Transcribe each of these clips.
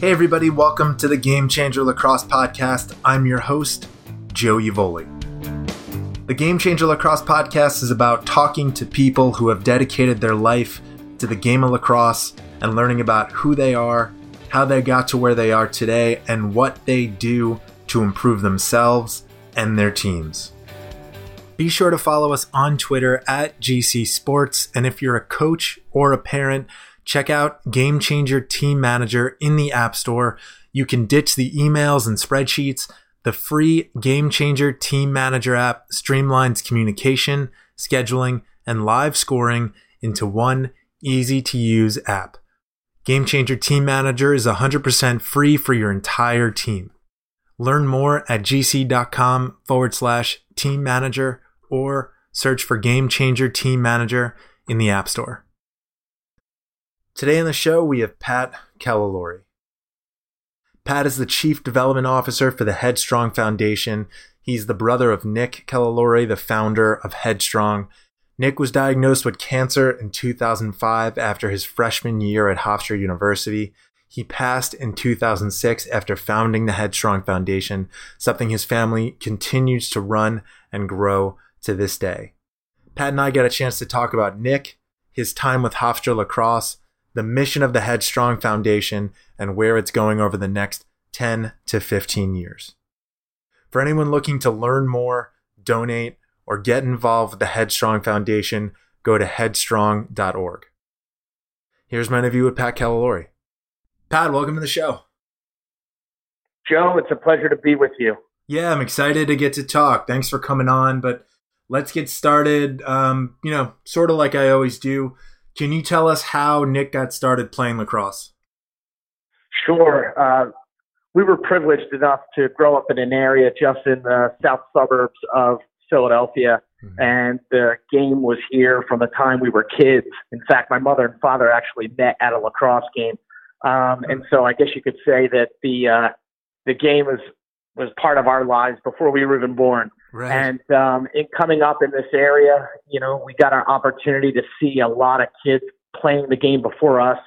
Hey, everybody, welcome to the Game Changer Lacrosse Podcast. I'm your host, Joe Evoli. The Game Changer Lacrosse Podcast is about talking to people who have dedicated their life to the game of lacrosse and learning about who they are, how they got to where they are today, and what they do to improve themselves and their teams. Be sure to follow us on Twitter at GC Sports, and if you're a coach or a parent, check out Game Changer Team Manager in the App Store. You can ditch the emails and spreadsheets. The free Game Changer Team Manager app streamlines communication, scheduling, and live scoring into one easy to use app. Game Changer Team Manager is 100% free for your entire team. Learn more at gc.com forward slash team manager or search for Game Changer Team Manager in the App Store. Today on the show, we have Pat Colleluori. Pat is the Chief Development Officer for the Headstrong Foundation. He's the brother of Nick Colleluori, the founder of Headstrong. Nick was diagnosed with cancer in 2005 after his freshman year at Hofstra University. He passed in 2006 after founding the Headstrong Foundation, something his family continues to run and grow to this day. Pat and I got a chance to talk about Nick, his time with Hofstra Lacrosse, the mission of the Headstrong Foundation, and where it's going over the next 10 to 15 years. For anyone looking to learn more, donate, or get involved with the Headstrong Foundation, go to headstrong.org. Here's my interview with Pat Colleluori. Pat, welcome to the show. Joe, it's a pleasure to be with you. Yeah, I'm excited to get to talk. Thanks for coming on, but let's get started. Um, you know, sort of like I always do. Can you tell us how Nick got started playing lacrosse? Sure. Uh, we were privileged enough to grow up in an area just in the south suburbs of Philadelphia, mm-hmm. and the game was here from the time we were kids. In fact, my mother and father actually met at a lacrosse game, um, and so I guess you could say that the uh, the game was was part of our lives before we were even born. Right. And um, in coming up in this area, you know, we got our opportunity to see a lot of kids playing the game before us.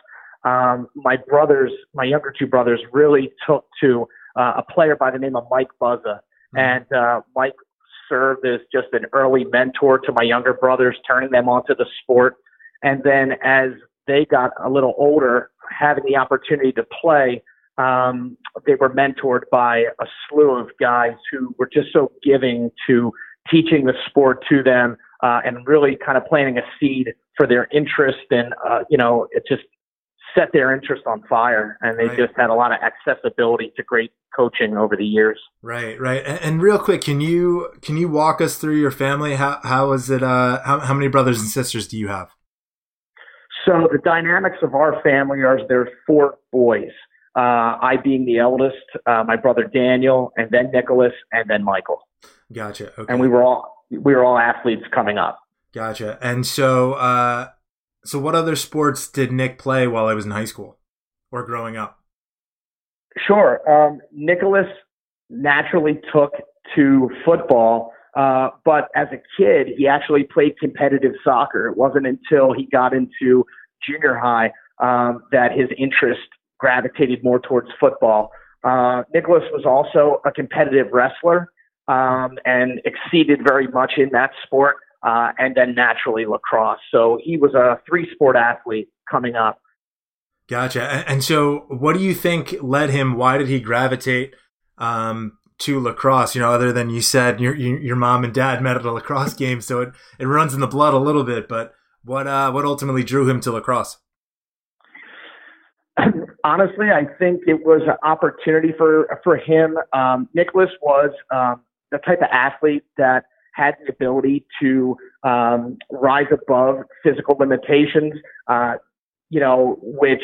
Um, my brothers, my younger two brothers, really took to uh, a player by the name of Mike Buzza, mm-hmm. and uh, Mike served as just an early mentor to my younger brothers, turning them onto the sport. And then as they got a little older, having the opportunity to play, um, they were mentored by a slew of guys who were just so giving to teaching the sport to them uh, and really kind of planting a seed for their interest and uh, you know it just set their interest on fire. And they right. just had a lot of accessibility to great coaching over the years. Right right. And, and, real quick can you can you walk us through your family? How how is it uh how, how many brothers and sisters do you have? So the dynamics of our family are there's four boys uh, I being the eldest, uh, my brother Daniel, and then Nicholas, and then Michael. Gotcha. Okay. And we were all we were all athletes coming up. Gotcha. And so, uh, so what other sports did Nick play while I was in high school or growing up? Sure. Um, Nicholas naturally took to football, uh, but as a kid, he actually played competitive soccer. It wasn't until he got into junior high um, that his interest gravitated more towards football. Uh, Nicholas was also a competitive wrestler um, and exceeded very much in that sport, uh, and then naturally lacrosse. So he was a three sport athlete coming up. Gotcha. And so, what do you think led him? Why did he gravitate um, to lacrosse? You know, other than you said your your mom and dad met at a lacrosse game, so it, it runs in the blood a little bit. But what uh, what ultimately drew him to lacrosse? honestly, I think it was an opportunity for for him. Um, Nicholas was um, the type of athlete that had the ability to um, rise above physical limitations, uh, you know, which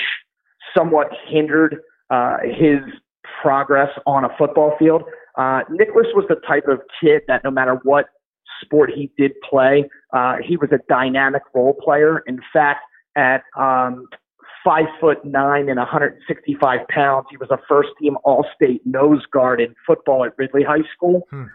somewhat hindered uh, his progress on a football field. Uh, Nicholas was the type of kid that no matter what sport he did play, uh, he was a dynamic role player. In fact, at um, five foot nine and 165 pounds. He was a first team All State nose guard in football at Ridley High School. Hmm.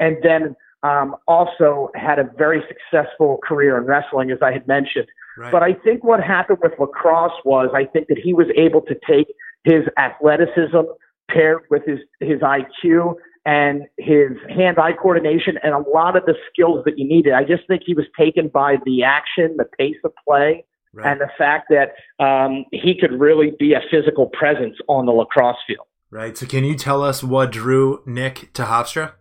And then um, also had a very successful career in wrestling, as I had mentioned. Right. But I think what happened with lacrosse was I think that he was able to take his athleticism paired with his his IQ and his hand-eye coordination and a lot of the skills that you needed. I just think he was taken by the action, the pace of play, right. and the fact that um, he could really be a physical presence on the lacrosse field. Right. So, can you tell us what drew Nick to Hofstra?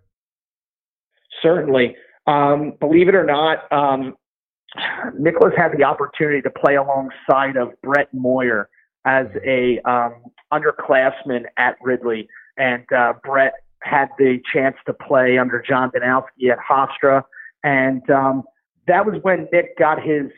Certainly. Um, believe it or not, um, Nicholas had the opportunity to play alongside of Brett Moyer as a um, underclassman at Ridley, and uh, Brett had the chance to play under John Danowski at Hofstra. And um, that was when Nick got his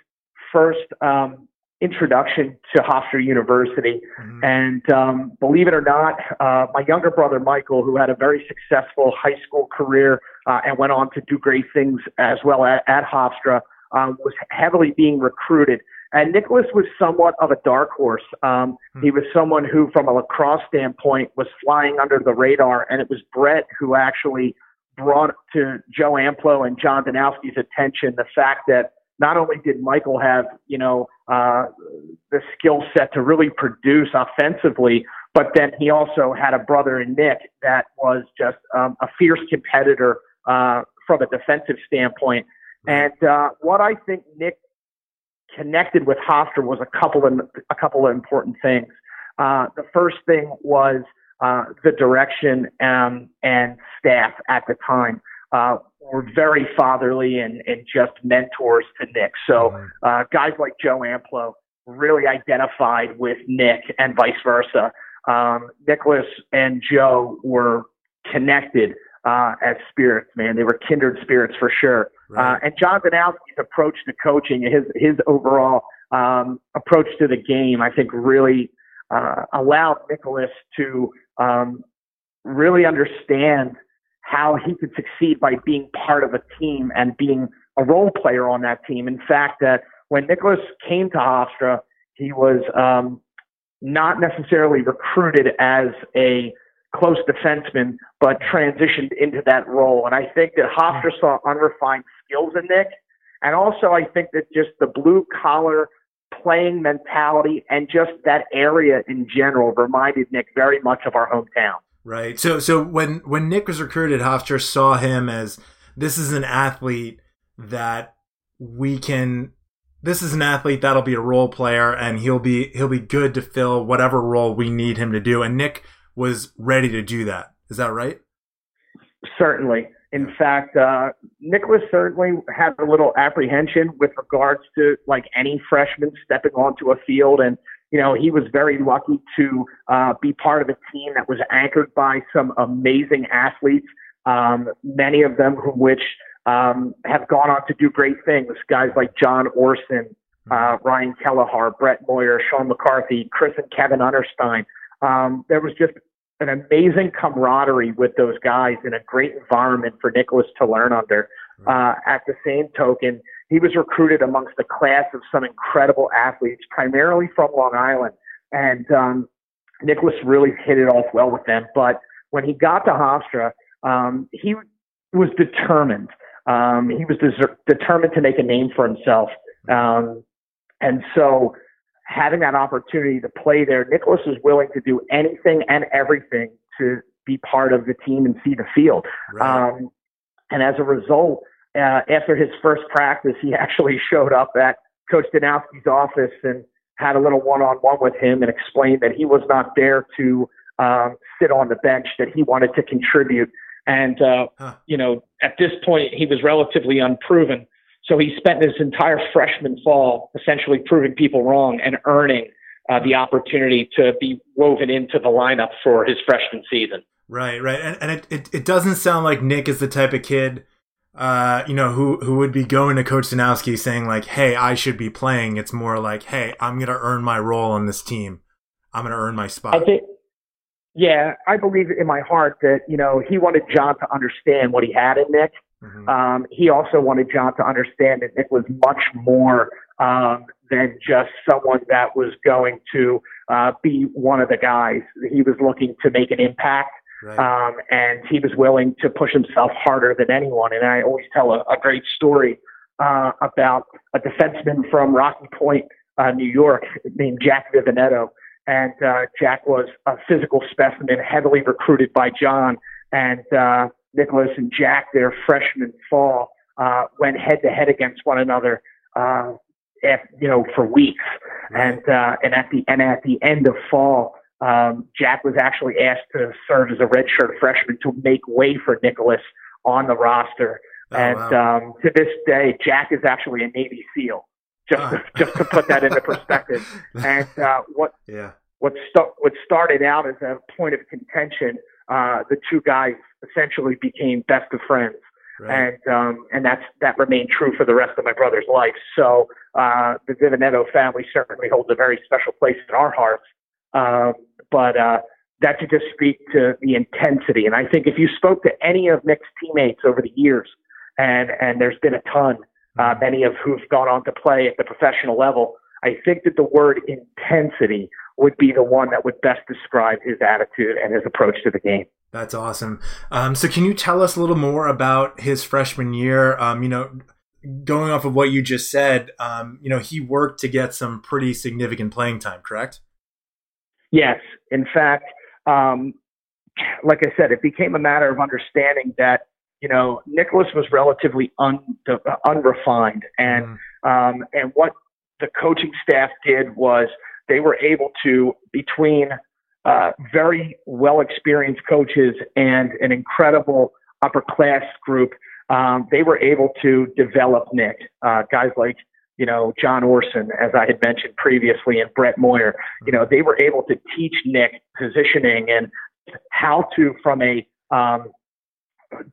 first um, introduction to Hofstra University. Mm-hmm. And um, believe it or not, uh, my younger brother Michael, who had a very successful high school career uh, and went on to do great things as well at, at Hofstra, um, was heavily being recruited and Nicholas was somewhat of a dark horse. Um, hmm. He was someone who, from a lacrosse standpoint, was flying under the radar, and it was Brett who actually brought to Joe Amplo and John Danowski's attention the fact that not only did Michael have, you know, uh, the skill set to really produce offensively, but then he also had a brother in Nick that was just um, a fierce competitor uh, from a defensive standpoint. And uh, what I think Nick connected with Hofstra was a couple of a couple of important things. Uh, the first thing was uh, the direction um, and staff at the time uh, were very fatherly and, and just mentors to Nick. So uh, guys like Joe Amplo really identified with Nick and vice versa. Um, Nicholas and Joe were connected uh, as spirits, man. They were kindred spirits for sure. Right. Uh, and John Danowski's approach to coaching, his his overall um, approach to the game, I think really uh, allowed Nicholas to um, really understand how he could succeed by being part of a team and being a role player on that team. In fact, that when Nicholas came to Hofstra, he was um, not necessarily recruited as a close defenseman, but transitioned into that role. And I think that Hofstra saw unrefined skills in Nick. And also, I think that just the blue collar playing mentality and just that area in general reminded Nick very much of our hometown. Right. So, so when when Nick was recruited, Hofstra saw him as this is an athlete that we can. This is an athlete that'll be a role player, and he'll be he'll be good to fill whatever role we need him to do. And Nick was ready to do that. Is that right? Certainly. In fact, uh, Nicholas certainly had a little apprehension with regards to like any freshman stepping onto a field. And, you know, he was very lucky to uh, be part of a team that was anchored by some amazing athletes, um, many of them who which um, have gone on to do great things. Guys like John Orson, uh, Ryan Kelleher, Brett Moyer, Sean McCarthy, Chris and Kevin Unterstein. Um, there was just an amazing camaraderie with those guys and a great environment for Nicholas to learn under. Uh, at the same token, he was recruited amongst a class of some incredible athletes, primarily from Long Island. And um, Nicholas really hit it off well with them. But when he got to Hofstra, um, he was determined. Um, he was determined to make a name for himself. Um, and so having that opportunity to play there, Nicholas was willing to do anything and everything to be part of the team and see the field. Right. Um, and as a result, uh, after his first practice, he actually showed up at Coach Danowski's office and had a little one-on-one with him and explained that he was not there to um, sit on the bench, that he wanted to contribute. And, uh, huh. you know, at this point, he was relatively unproven. So he spent his entire freshman fall essentially proving people wrong and earning uh, the opportunity to be woven into the lineup for his freshman season. Right, right, and, and it, it, it doesn't sound like Nick is the type of kid, uh, you know, who who would be going to Coach Danowski saying like, "Hey, I should be playing." It's more like, "Hey, I'm going to earn my role on this team. I'm going to earn my spot." I think, yeah, I believe in my heart that you know he wanted John to understand what he had in Nick, Mm-hmm. Um, he also wanted John to understand that Nick was much more um, than just someone that was going to uh, be one of the guys. He was looking to make an impact. Right. Um, and he was willing to push himself harder than anyone. And I always tell a, a great story uh, about a defenseman from Rocky Point, uh, New York, named Jack Vivinetto. and uh, Jack was a physical specimen, heavily recruited by John, and uh, Nicholas and Jack, their freshman fall, uh, went head to head against one another. Uh, at, you know, for weeks, and uh, and at the and at the end of fall, um, Jack was actually asked to serve as a redshirt freshman to make way for Nicholas on the roster. Oh, and wow. um, to this day, Jack is actually a Navy SEAL. Just to, just to put that into perspective. And uh, what yeah. what st- what started out as a point of contention, uh, the two guys essentially became best of friends. Right. And um, and that's that remained true for the rest of my brother's life. So uh, the Divinetto family certainly holds a very special place in our hearts. Um, but uh, that to just speak to the intensity. And I think if you spoke to any of Nick's teammates over the years, and and there's been a ton, uh, mm-hmm. many of who've gone on to play at the professional level. I think that the word intensity would be the one that would best describe his attitude and his approach to the game. That's awesome. Um, so, can you tell us a little more about his freshman year? Um, you know, going off of what you just said, um, you know, he worked to get some pretty significant playing time, correct? Yes. In fact, um, like I said, it became a matter of understanding that you know Nicholas was relatively un, unrefined, and mm. um, and what the coaching staff did was they were able to between uh, very well experienced coaches and an incredible upper class group. Um, they were able to develop Nick. Uh, guys like you know John Orson, as I had mentioned previously, and Brett Moyer. You know they were able to teach Nick positioning and how to from a um,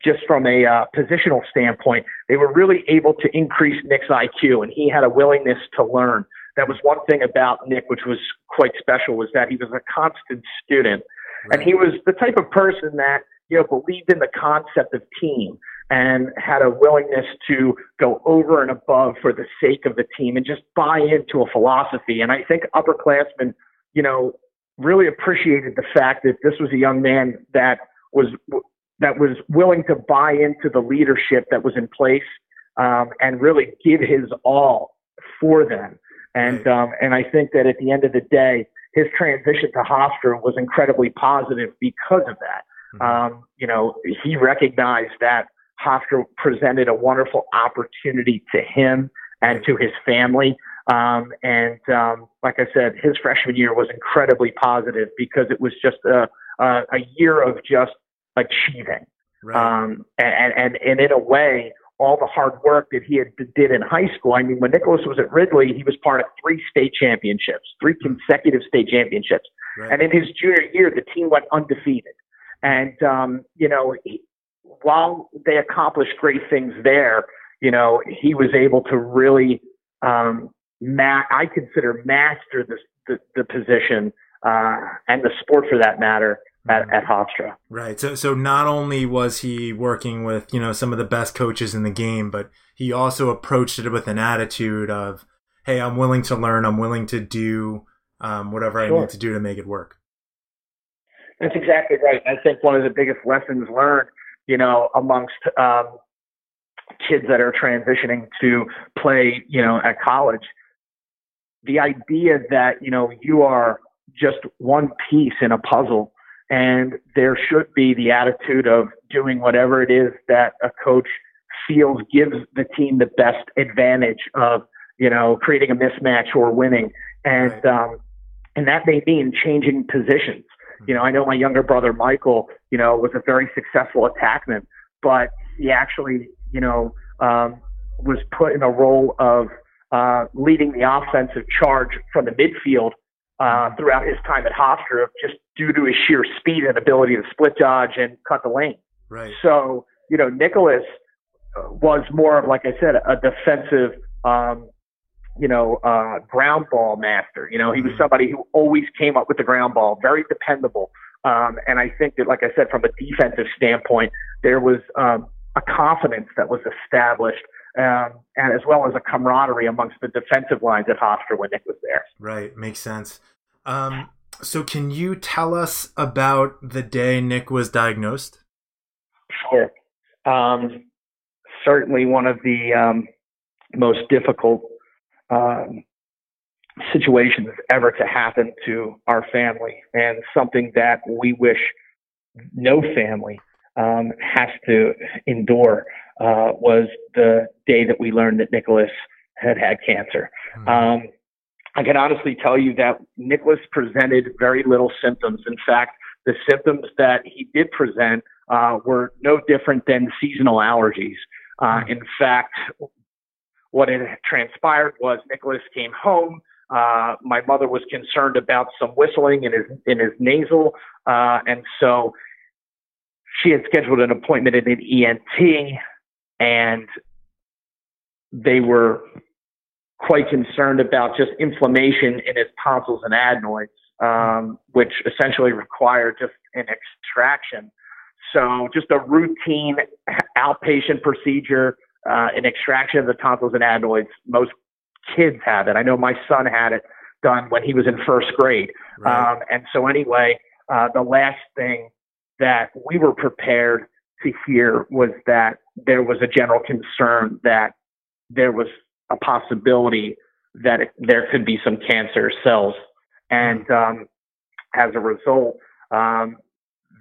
just from a uh, positional standpoint, they were really able to increase Nick's IQ, and he had a willingness to learn that was one thing about Nick, which was quite special, was that he was a constant student, right. and he was the type of person that you know believed in the concept of team and had a willingness to go over and above for the sake of the team and just buy into a philosophy. And I think upperclassmen, you know, really appreciated the fact that this was a young man that was that was willing to buy into the leadership that was in place um, and really give his all for them. And um, and I think that at the end of the day, his transition to Hofstra was incredibly positive because of that. Mm-hmm. Um, you know, he recognized that Hofstra presented a wonderful opportunity to him and to his family. Um, and um, like I said, his freshman year was incredibly positive because it was just a, a, a year of just achieving. Right. Um, and, and, and in a way, all the hard work that he had did in high school. I mean, when Nicholas was at Ridley, he was part of three state championships, three consecutive state championships. Right. And in his junior year, the team went undefeated. And um, you know, he, while they accomplished great things there, you know, he was able to really, um, ma- I consider master the the, the position uh, and the sport for that matter at, mm-hmm. at Hofstra. Right. So, so not only was he working with, you know, some of the best coaches in the game, but he also approached it with an attitude of, Hey, I'm willing to learn. I'm willing to do, um, whatever sure. I need to do to make it work. That's exactly right. I think one of the biggest lessons learned, you know, amongst, um, kids that are transitioning to play, you know, at college, the idea that, you know, you are just one piece in a puzzle and there should be the attitude of doing whatever it is that a coach feels gives the team the best advantage of, you know, creating a mismatch or winning. And, um, and that may mean changing positions. You know, I know my younger brother Michael, you know, was a very successful attackman, but he actually, you know, um, was put in a role of uh, leading the offensive charge from the midfield uh, throughout his time at Hofstra just due to his sheer speed and ability to split dodge and cut the lane. Right. So, you know, Nicholas uh, was more of, like I said, a defensive, um, you know, uh, ground ball master. You know, he was mm-hmm. somebody who always came up with the ground ball, very dependable. Um, and I think that, like I said, from a defensive standpoint, there was um, a confidence that was established um, and as well as a camaraderie amongst the defensive lines at Hofstra when Nick was there. Right, makes sense. Um, so, can you tell us about the day Nick was diagnosed? Sure. Um, certainly, one of the um, most difficult um, situations ever to happen to our family and something that we wish no family um, has to endure uh, was the day that we learned that Nicholas had had cancer. Mm-hmm. Um, I can honestly tell you that Nicholas presented very little symptoms. In fact, the symptoms that he did present uh, were no different than seasonal allergies. Uh, hmm. in fact, what had transpired was Nicholas came home. Uh, my mother was concerned about some whistling in his in his nasal, uh, and so she had scheduled an appointment at an ENT, and they were quite concerned about just inflammation in his tonsils and adenoids, um, which essentially required just an extraction. So, just a routine outpatient procedure, uh, an extraction of the tonsils and adenoids. Most kids have it. I know my son had it done when he was in first grade. Right. Um, and so, anyway, uh, the last thing that we were prepared to hear was that there was a general concern that there was a possibility that it, there could be some cancer cells. And um, as a result, um,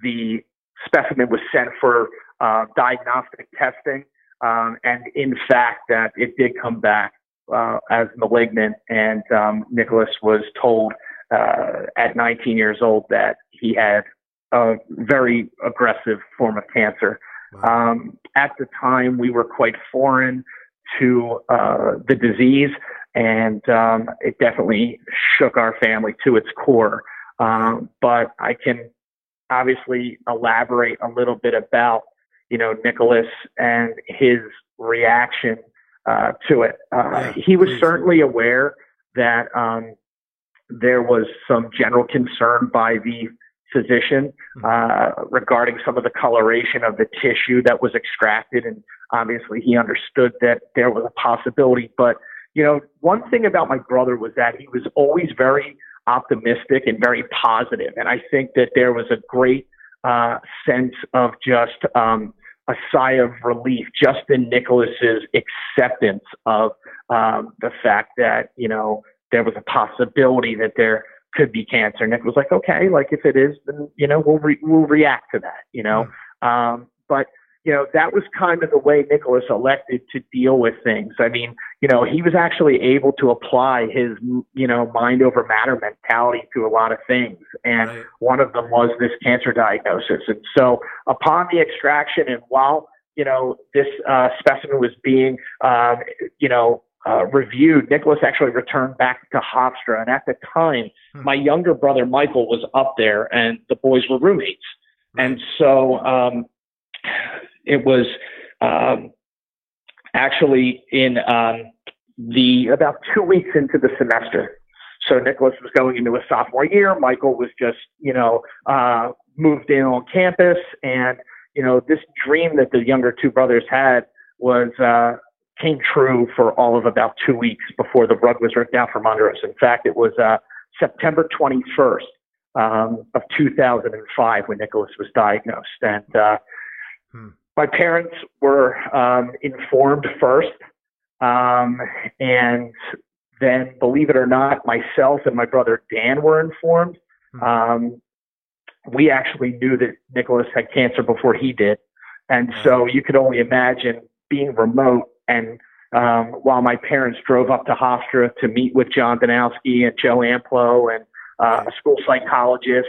the specimen was sent for uh, diagnostic testing. Um, and in fact, that it did come back uh, as malignant. And um, Nicholas was told uh, at 19 years old that he had a very aggressive form of cancer. Wow. Um, at the time, we were quite foreign to uh, the disease, and um, it definitely shook our family to its core. Um, but I can obviously elaborate a little bit about, you know, Nicholas and his reaction uh, to it. Uh, he was certainly aware that um, there was some general concern by the physician mm-hmm. uh, regarding some of the coloration of the tissue that was extracted. And obviously, he understood that there was a possibility. But, you know, one thing about my brother was that he was always very optimistic and very. And I think that there was a great uh, sense of just um, a sigh of relief Justin Nicholas's acceptance of um, the fact that, you know, there was a possibility that there could be cancer. Nick was like, okay, like if it is, then you know we'll re- we'll react to that, you know. Mm-hmm. Um, but you know that was kind of the way Nicholas elected to deal with things. I mean, you know, he was actually able to apply his you know mind over matter mentality to a lot of things, and right. one of them was this cancer diagnosis. And so, upon the extraction, and while you know this uh, specimen was being um, you know uh, reviewed, Nicholas actually returned back to Hofstra. And at the time, hmm. my younger brother Michael was up there, and the boys were roommates. And so um, it was um, actually in um, the about two weeks into the semester. So Nicholas was going into a sophomore year. Michael was just, you know, uh, moved in on campus, and you know, this dream that the younger two brothers had was uh, came true for all of about two weeks before the rug was ripped out from under us. In fact, it was uh, September 21st um, of 2005 when Nicholas was diagnosed. And uh, hmm. My parents were um, informed first. Um, and then, believe it or not, myself and my brother Dan were informed. Hmm. Um, we actually knew that Nicholas had cancer before he did. And so you could only imagine being remote and um, while my parents drove up to Hofstra to meet with John Danowski and Joe Amplo and uh, a school psychologist,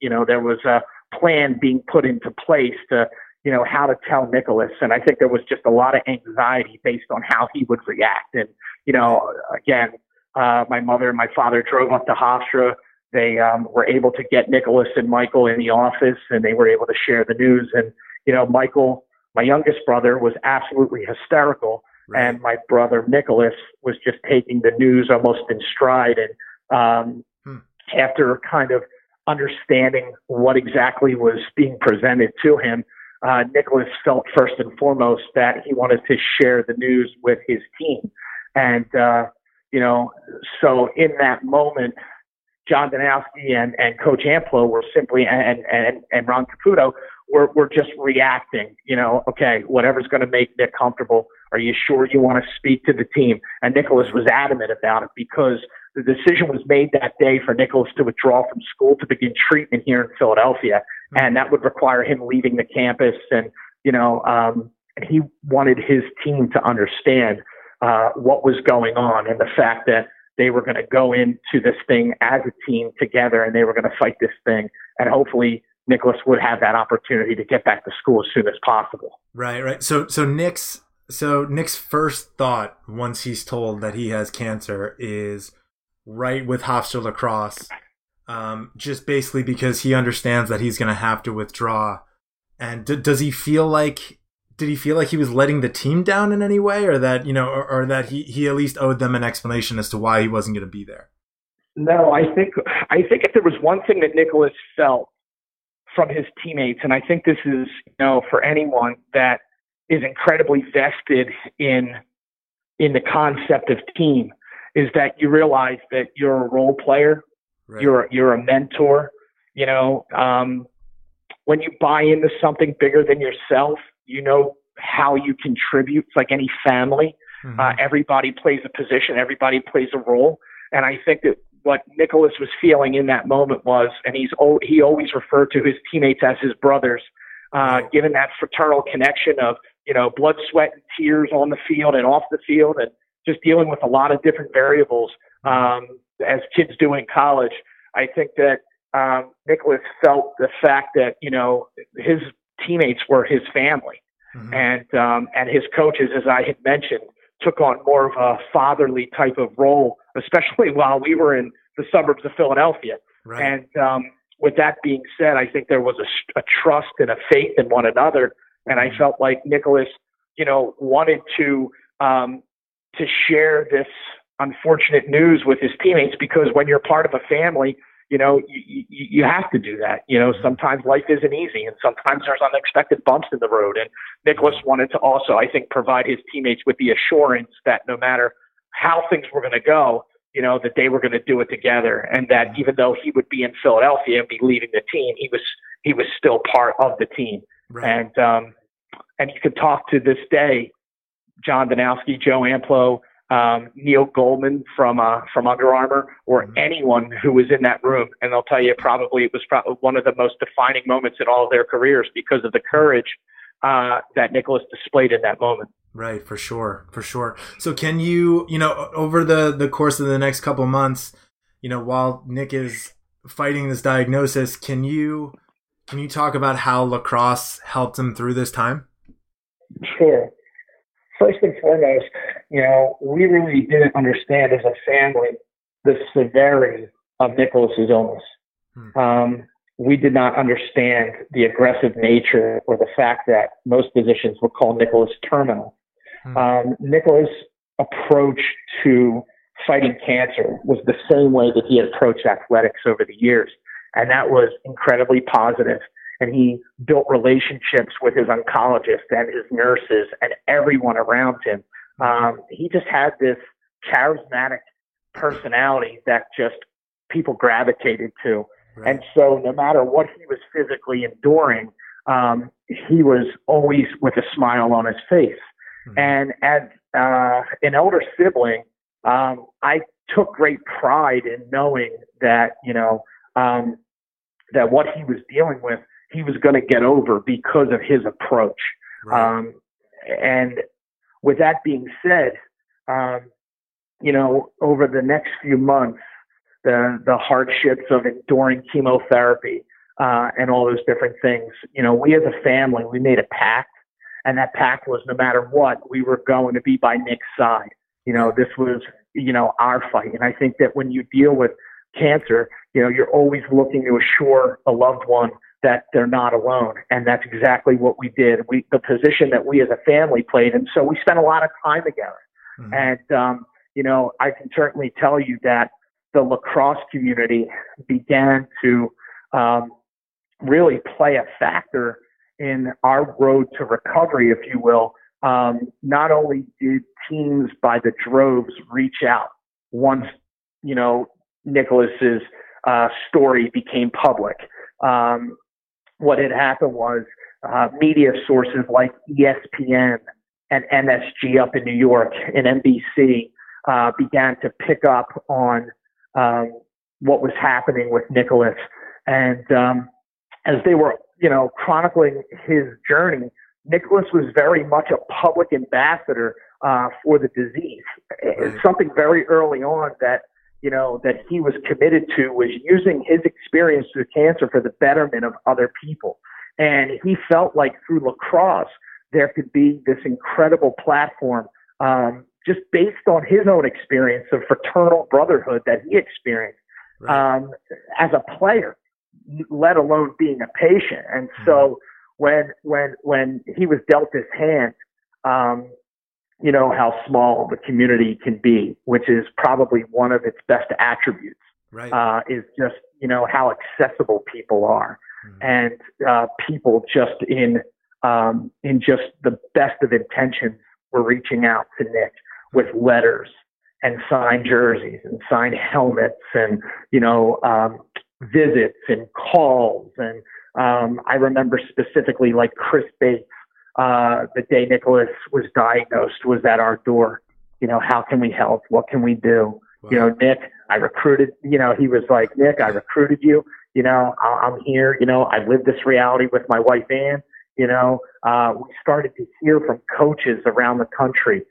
you know, there was a plan being put into place to, you know, how to tell Nicholas. And I think there was just a lot of anxiety based on how he would react. And, you know, again, uh, my mother and my father drove up to Hofstra. They um, were able to get Nicholas and Michael in the office and they were able to share the news. And, you know, Michael my youngest brother was absolutely hysterical, right. and my brother Nicholas was just taking the news almost in stride. And um, hmm. after kind of understanding what exactly was being presented to him, uh, Nicholas felt first and foremost that he wanted to share the news with his team. And, uh, you know, so in that moment, John Danowski and, and Coach Amplo were simply, and, and, and Ron Caputo we're, we're just reacting, you know, okay, whatever's going to make Nick comfortable. Are you sure you want to speak to the team? And Nicholas was adamant about it because the decision was made that day for Nicholas to withdraw from school to begin treatment here in Philadelphia. And that would require him leaving the campus. And you know, um, he wanted his team to understand uh, what was going on and the fact that they were going to go into this thing as a team together and they were going to fight this thing, and hopefully. Nicholas would have that opportunity to get back to school as soon as possible. Right, right. So, so Nick's so Nick's first thought once he's told that he has cancer is right with Hofstra lacrosse, um, just basically because he understands that he's going to have to withdraw. And d- does he feel like did he feel like he was letting the team down in any way, or that you know, or, or that he he at least owed them an explanation as to why he wasn't going to be there? No, I think I think if there was one thing that Nicholas felt from his teammates, and I think this is you know for anyone that is incredibly vested in in the concept of team is that you realize that you're a role player, right. you're you're a mentor. You know, um, when you buy into something bigger than yourself, you know how you contribute. It's like any family. Mm-hmm. Uh, everybody plays a position, everybody plays a role, and I think that what Nicholas was feeling in that moment was, and he's he always referred to his teammates as his brothers, uh, given that fraternal connection of you know blood, sweat, and tears on the field and off the field, and just dealing with a lot of different variables um, as kids do in college. I think that um, Nicholas felt the fact that you know his teammates were his family, mm-hmm. and um, and his coaches, as I had mentioned, took on more of a fatherly type of role, especially while we were in the suburbs of Philadelphia. Right. And um, with that being said, I think there was a, a trust and a faith in one another, and I mm-hmm. felt like Nicholas, you know, wanted to um, to share this unfortunate news with his teammates because when you're part of a family, you know, you, you, you have to do that. You know, sometimes life isn't easy and sometimes there's unexpected bumps in the road. And Nicholas wanted to also, I think, provide his teammates with the assurance that no matter how things were going to go, you know, that they were going to do it together and that even though he would be in Philadelphia and be leaving the team, he was, he was still part of the team. Right. And, um, and you could talk to this day John Danowski, Joe Amplo, um, Neil Goldman from uh, from Under Armour, or mm-hmm. anyone who was in that room, and they'll tell you probably it was probably one of the most defining moments in all of their careers because of the courage uh, that Nicholas displayed in that moment. Right, for sure, for sure. So, can you, you know, over the the course of the next couple months, you know, while Nick is fighting this diagnosis, can you can you talk about how lacrosse helped him through this time? Sure first and foremost, you know, we really didn't understand as a family the severity of Nicholas's illness. Hmm. Um, we did not understand the aggressive nature or the fact that most physicians would call Nicholas terminal. Hmm. Um, Nicholas' approach to fighting cancer was the same way that he had approached athletics over the years, and that was incredibly positive. positive and he built relationships with his oncologist and his nurses and everyone around him. Um, he just had this charismatic personality that just people gravitated to. Right. And so no matter what he was physically enduring, um, he was always with a smile on his face. Mm-hmm. And as uh, an elder sibling, um, I took great pride in knowing that, you know, um, that what he was dealing with he was going to get over because of his approach. Right. Um, and with that being said, um, you know, over the next few months, the the hardships of enduring chemotherapy uh, and all those different things, you know, we as a family, we made a pact, and that pact was no matter what, we were going to be by Nick's side. You know, this was, you know, our fight. And I think that when you deal with cancer, you know, you're always looking to assure a loved one that they're not alone. And that's exactly what we did. We, the position that we as a family played. And so we spent a lot of time together. Mm-hmm. And, um, you know, I can certainly tell you that the lacrosse community began to, um, really play a factor in our road to recovery, if you will. Um, not only did teams by the droves reach out once, you know, Nicholas's uh, story became public. Um, what had happened was uh, media sources like ESPN and MSG up in New York and NBC uh, began to pick up on um, what was happening with Nicholas. And um, as they were, you know, chronicling his journey, Nicholas was very much a public ambassador uh, for the disease. Right. Something very early on that you know that he was committed to was using his experience through cancer for the betterment of other people. And he felt like through lacrosse there could be this incredible platform um, just based on his own experience of fraternal brotherhood that he experienced right. um, as a player, let alone being a patient. And mm-hmm. so when when when he was dealt this hand, um, you know how small the community can be, which is probably one of its best attributes. Right. Uh, is just you know how accessible people are, mm-hmm. and uh, people just in um, in just the best of intentions were reaching out to Nick with letters and signed jerseys and signed helmets and you know um, visits and calls and um, I remember specifically like Chris Bates uh, the day Nicholas was diagnosed was at our door. You know, how can we help? What can we do? Wow. You know, Nick, I recruited. You know, he was like, Nick, I recruited you. You know, I'm here. You know, I live this reality with my wife Ann. You know, uh, we started to hear from coaches around the country,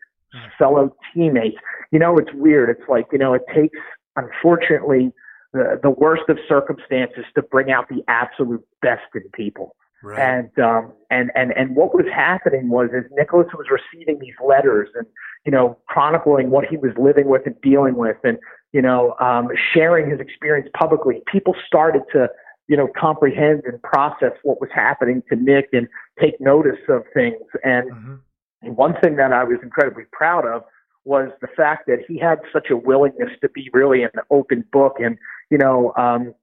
fellow teammates. You know, it's weird. It's like, you know, it takes, unfortunately, the, the worst of circumstances to bring out the absolute best in people. Right. And um, and and and what was happening was as Nicholas was receiving these letters and you know chronicling what he was living with and dealing with and you know um, sharing his experience publicly, people started to you know, comprehend and process what was happening to Nick and take notice of things. And mm-hmm. one thing that I was incredibly proud of was the fact that he had such a willingness to be really an open book and, you know, um,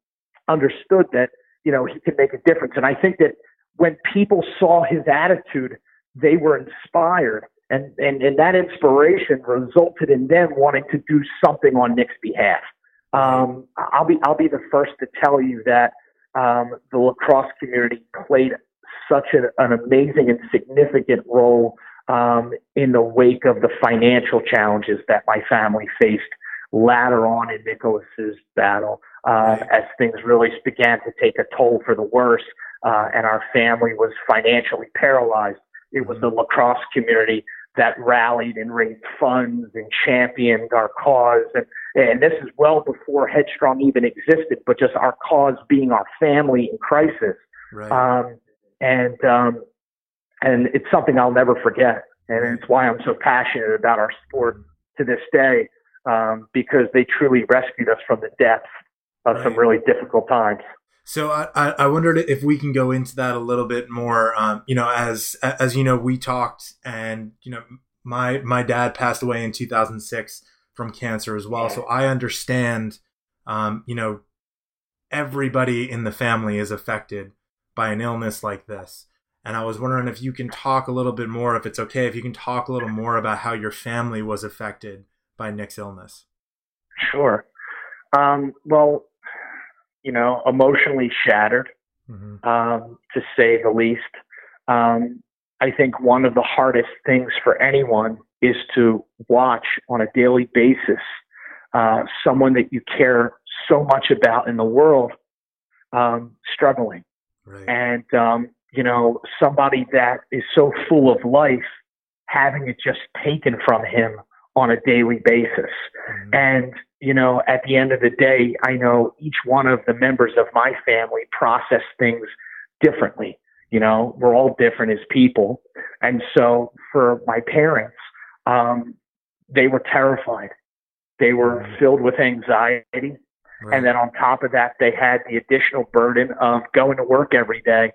understood that, you know, he could make a difference. And I think that when people saw his attitude, they were inspired. And, and, and that inspiration resulted in them wanting to do something on Nick's behalf. Um, I'll be I'll be the first to tell you that um, the lacrosse community played such an, an amazing and significant role um, in the wake of the financial challenges that my family faced later on in Nicholas's battle, uh, as things really began to take a toll for the worse, uh, and our family was financially paralyzed. It was the lacrosse community that rallied and raised funds and championed our cause. And, and this is well before Headstrong even existed, but just our cause being our family in crisis. Right. Um, and, um, and it's something I'll never forget. And it's why I'm so passionate about our sport to this day, um, because they truly rescued us from the depths of right. some really difficult times. So I, I wondered if we can go into that a little bit more. Um, you know, as as you know, we talked, and you know, my my dad passed away in 2006 from cancer as well. So I understand. Um, you know, everybody in the family is affected by an illness like this. And I was wondering if you can talk a little bit more, if it's okay, if you can talk a little more about how your family was affected by Nick's illness. Sure. Um, well, you know, emotionally shattered, mm-hmm. um, to say the least. Um, I think one of the hardest things for anyone is to watch on a daily basis uh, someone that you care so much about in the world um, struggling. Right. And, um, you know, somebody that is so full of life having it just taken from him on a daily basis. Mm-hmm. And you know, at the end of the day, I know each one of the members of my family process things differently. You know, we're all different as people. And so for my parents, um, they were terrified. They were right. filled with anxiety. Right. And then on top of that, they had the additional burden of going to work every day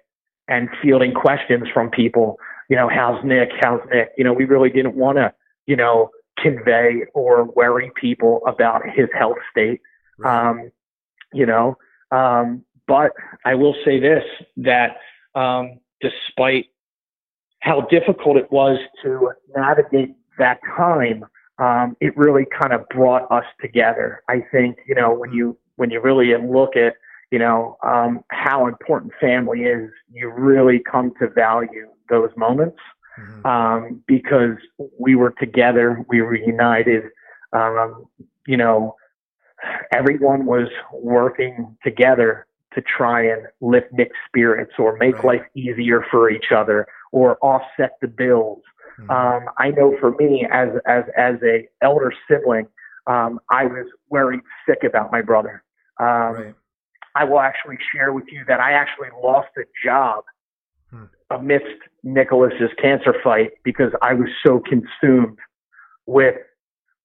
and fielding questions from people. You know, how's Nick? How's Nick? You know, we really didn't want to, you know, convey or worry people about his health state. Right. Um, you know, um, but I will say this that um, despite how difficult it was to navigate that time, um, it really kind of brought us together. I think you know when you when you really look at you know um, how important family is, you really come to value those moments mm-hmm. um, because we were together, we were united. Um, you know, everyone was working together to try and lift Nick's spirits or make right. life easier for each other or offset the bills. Mm-hmm. Um, I know for me as as as a elder sibling, um, I was worried sick about my brother. Um, right. I will actually share with you that I actually lost a job. Amidst Nicholas's cancer fight because I was so consumed with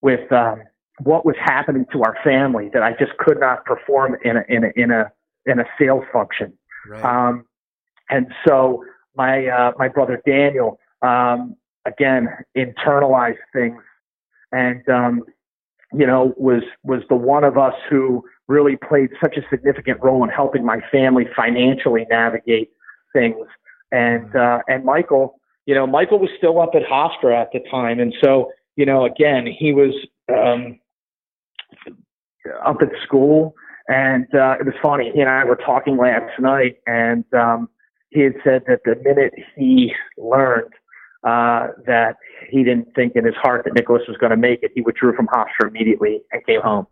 with um, what was happening to our family that I just could not perform in a in a in a in a sales function. Right. Um, and so my uh, my brother Daniel um, again internalized things and um, you know was was the one of us who really played such a significant role in helping my family financially navigate things and uh, and Michael you know Michael was still up at Hofstra at the time and so you know again he was um, up at school and uh, it was funny. He and I were talking last night, and um, he had said that the minute he learned uh, that he didn't think in his heart that Nicholas was going to make it, he withdrew from Hofstra immediately and came home.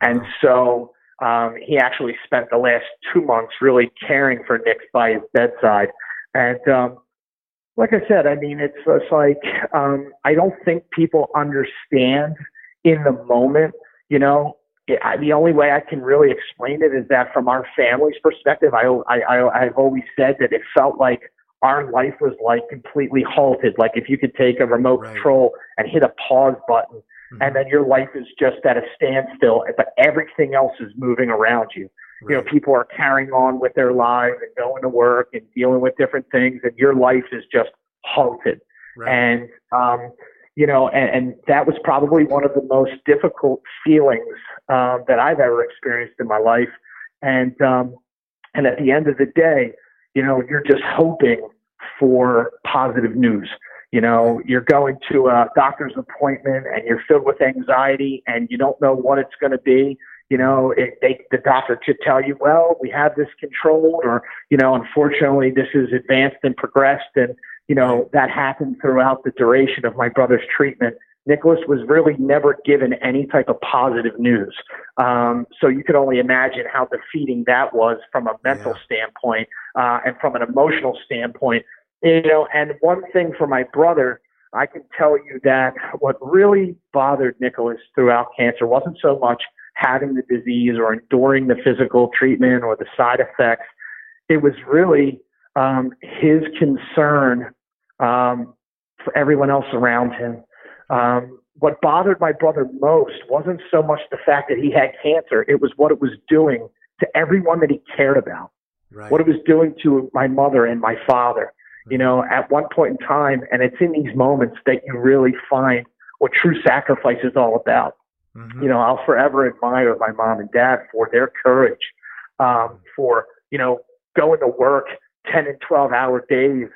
And so um, he actually spent the last two months really caring for Nick by his bedside. And um, like I said, I mean, it's, it's like um, I don't think people understand in the moment, you know, I, the only way I can really explain it is that from our family's perspective, I, I, I've always said that it felt like our life was like completely halted. Like if you could take a remote right. control and hit a pause button, mm-hmm. and then your life is just at a standstill, but everything else is moving around you. You know, people are carrying on with their lives and going to work and dealing with different things, and your life is just halted. Right. And um, you know, and, and that was probably one of the most difficult feelings um, that I've ever experienced in my life. And um, and at the end of the day, you know, you're just hoping for positive news. You know, you're going to a doctor's appointment and you're filled with anxiety and you don't know what it's going to be. You know, it, they, the doctor could tell you, well, we have this controlled, or you know, unfortunately, this is advanced and progressed, and you know, that happened throughout the duration of my brother's treatment. Nicholas was really never given any type of positive news. Um, so you could only imagine how defeating that was from a mental yeah. standpoint uh, and from an emotional standpoint. You know, and one thing for my brother, I can tell you that what really bothered Nicholas throughout cancer wasn't so much having the disease or enduring the physical treatment or the side effects. It was really um, his concern um, for everyone else around him. Um, what bothered my brother most wasn't so much the fact that he had cancer, it was what it was doing to everyone that he cared about. Right. What it was doing to my mother and my father. You know, at one point in time, and it's in these moments that you really find what true sacrifice is all about. Mm-hmm. You know, I'll forever admire my mom and dad for their courage, um, for, you know, going to work 10 and 12 hour days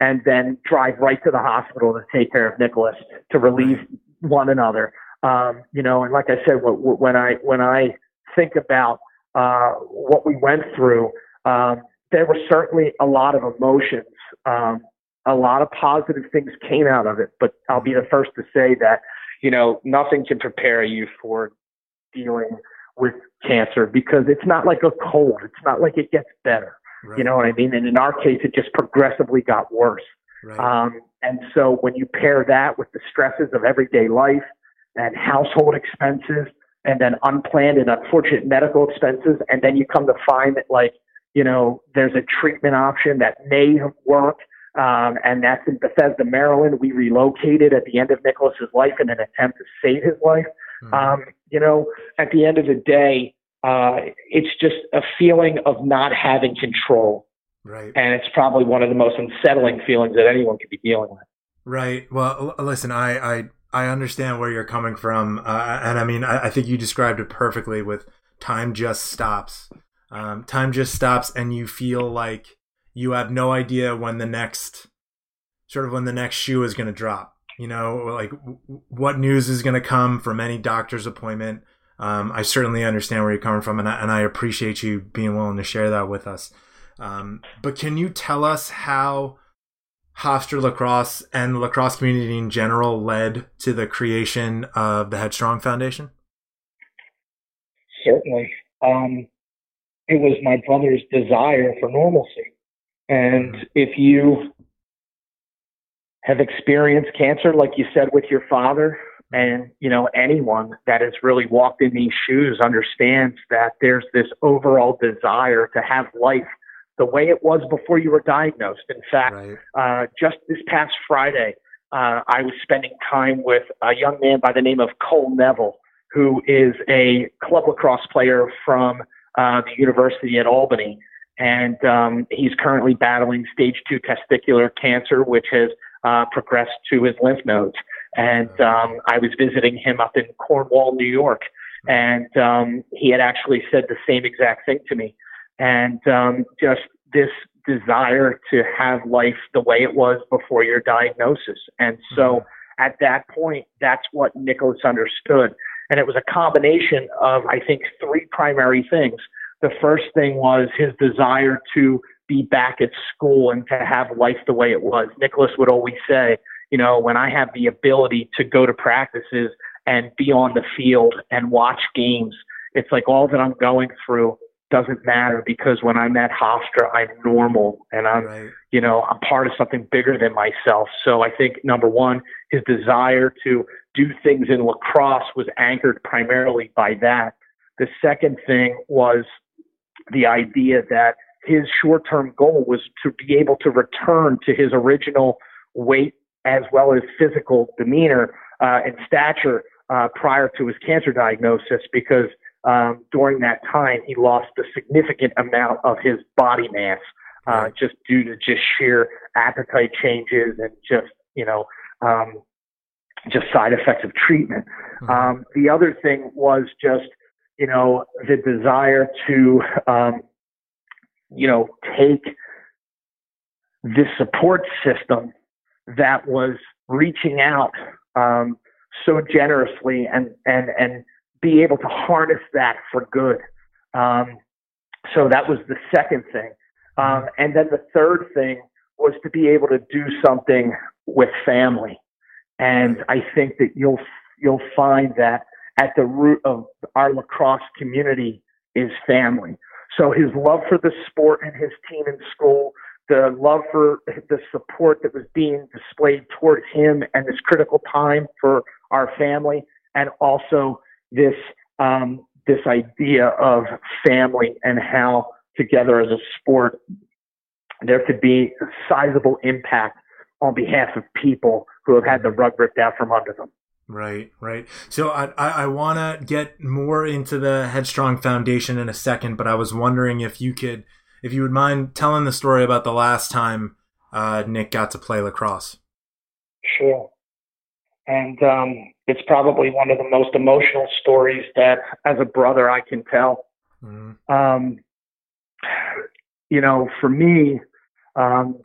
and then drive right to the hospital to take care of Nicholas to relieve one another. Um, you know, and like I said, when I, when I think about, uh, what we went through, um, there were certainly a lot of emotions. Um, a lot of positive things came out of it, but I'll be the first to say that, you know, nothing can prepare you for dealing with cancer because it's not like a cold. It's not like it gets better. Right. You know what I mean? And in our case, it just progressively got worse. Right. Um, and so when you pair that with the stresses of everyday life and household expenses and then unplanned and unfortunate medical expenses, and then you come to find that like, you know, there's a treatment option that may work. Um, and that's in Bethesda, Maryland. We relocated at the end of Nicholas's life in an attempt to save his life. Mm-hmm. Um, you know, at the end of the day, uh, it's just a feeling of not having control. Right. And it's probably one of the most unsettling feelings that anyone could be dealing with. Right. Well, listen, I, I, I understand where you're coming from. Uh, and I mean, I, I, think you described it perfectly with time just stops. Um, time just stops and you feel like you have no idea when the next, sort of when the next shoe is going to drop. You know, like what news is going to come from any doctor's appointment um, I certainly understand where you're coming from, and I, and I appreciate you being willing to share that with us. Um, but can you tell us how Hofstra lacrosse and the lacrosse community in general led to the creation of the Headstrong Foundation? certainly. Um, it was my brother's desire for normalcy. And if you have experienced cancer, like you said with your father, and you know anyone that has really walked in these shoes understands that there's this overall desire to have life the way it was before you were diagnosed. In fact, right. uh, just this past Friday, uh, I was spending time with a young man by the name of Cole Neville, who is a club lacrosse player from uh, the University at Albany. And um, he's currently battling stage two testicular cancer, which has uh, progressed to his lymph nodes. And um, I was visiting him up in Cornwall, New York. And um, he had actually said the same exact thing to me. And um, just this desire to have life the way it was before your diagnosis. And so mm-hmm. at that point, that's what Nicholas understood. And it was a combination of, I think, three primary things. The first thing was his desire to be back at school and to have life the way it was. Nicholas would always say, you know, when I have the ability to go to practices and be on the field and watch games, it's like all that I'm going through doesn't matter because when I'm at Hofstra, I'm normal and I'm, right. you know, I'm part of something bigger than myself. So I think number one, his desire to do things in lacrosse was anchored primarily by that. The second thing was the idea that his short-term goal was to be able to return to his original weight as well as physical demeanor uh, and stature uh, prior to his cancer diagnosis because um, during that time, he lost a significant amount of his body mass uh, just due to just sheer appetite changes and just, you know, um, just side effects of treatment. Mm-hmm. Um, the other thing was just, you know, the desire to, um, you know, take this support system that was reaching out um, so generously and and and be able to harness that for good. Um, so that was the second thing. Um, and then the third thing was to be able to do something with family. And I think that you'll you'll find that at the root of our lacrosse community is family. So his love for the sport and his team in school, the love for the support that was being displayed towards him and this critical time for our family, and also this um, this idea of family and how together as a sport there could be a sizable impact on behalf of people who have had the rug ripped out from under them. Right, right. So I I, I want to get more into the Headstrong Foundation in a second, but I was wondering if you could, if you would mind telling the story about the last time uh, Nick got to play lacrosse. Sure and um, it's probably one of the most emotional stories that, as a brother, I can tell. Mm-hmm. Um, you know, for me, um,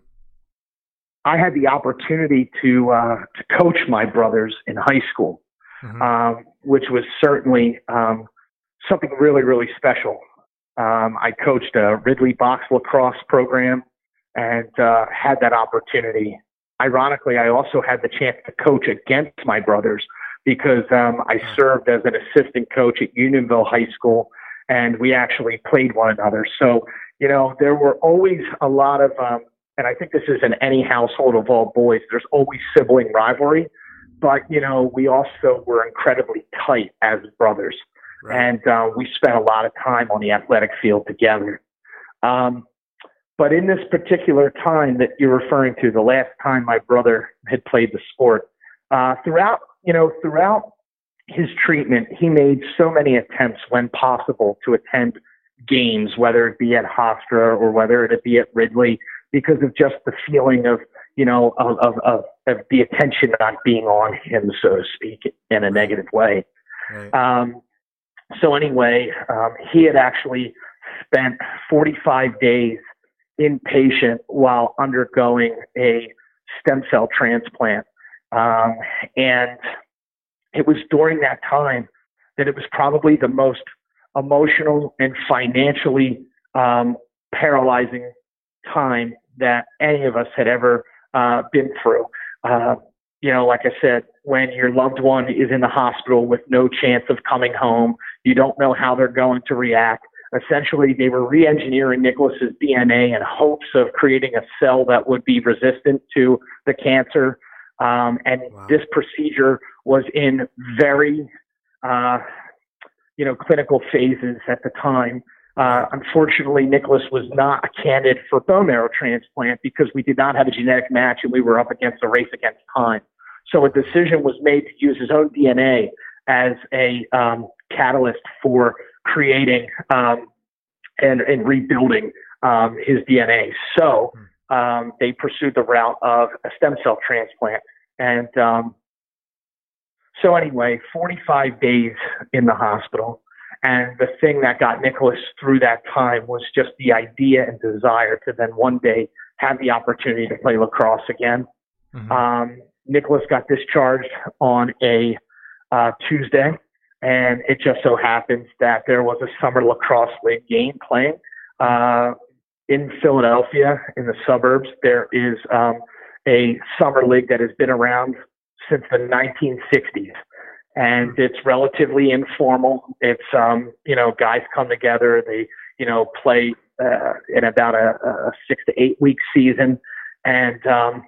I had the opportunity to uh, to coach my brothers in high school, mm-hmm. um, which was certainly um, something really, really special. Um, I coached a Ridley box lacrosse program and uh, had that opportunity ironically, I also had the chance to coach against my brothers because um, I served as an assistant coach at Unionville High School, and we actually played one another. So, you know, there were always a lot of, um, and I think this is in any household of all boys, there's always sibling rivalry, but, you know, we also were incredibly tight as brothers. Right. And uh, we spent a lot of time on the athletic field together. Um, but in this particular time that you're referring to, the last time my brother had played the sport, uh, throughout, you know, throughout his treatment, he made so many attempts when possible to attend games, whether it be at Hofstra or whether it be at Ridley, because of just the feeling of, you know, of, of, of, of the attention not being on him, so to speak, in a negative way. Right. Um, so anyway, um, he had actually spent 45 days inpatient while undergoing a stem cell transplant. Um, and it was during that time that it was probably the most emotional and financially um, paralyzing time that any of us had ever uh, been through. Uh, you know, like I said, when your loved one is in the hospital with no chance of coming home, You don't know how they're going to react. Essentially, they were re-engineering Nicholas's DNA in hopes of creating a cell that would be resistant to the cancer. Um, and wow. this procedure was in very, uh, you know, clinical phases at the time. Uh, unfortunately, Nicholas was not a candidate for bone marrow transplant because we did not have a genetic match and we were up against a race against time. So a decision was made to use his own DNA as a um, catalyst for creating um, and, and rebuilding um, his DNA. So um, they pursued the route of a stem cell transplant. And um, so, anyway, 45 days in the hospital. And the thing that got Nicholas through that time was just the idea and desire to then one day have the opportunity to play lacrosse again. Mm-hmm. Um, Nicholas got discharged on a uh, Tuesday, and it just so happens that there was a summer lacrosse league game playing uh, in Philadelphia in the suburbs. There is um, a summer league that has been around since the 1960s and it's relatively informal. It's um, you know, guys come together, they you know play uh, in about a, a six to eight week season, and um,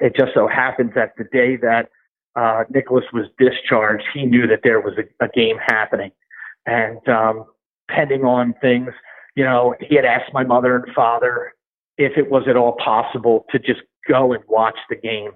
it just so happens that the day that uh, Nicholas was discharged, he knew that there was a, a game happening, and um, pending on things, you know, he had asked my mother and father if it was at all possible to just go and watch the game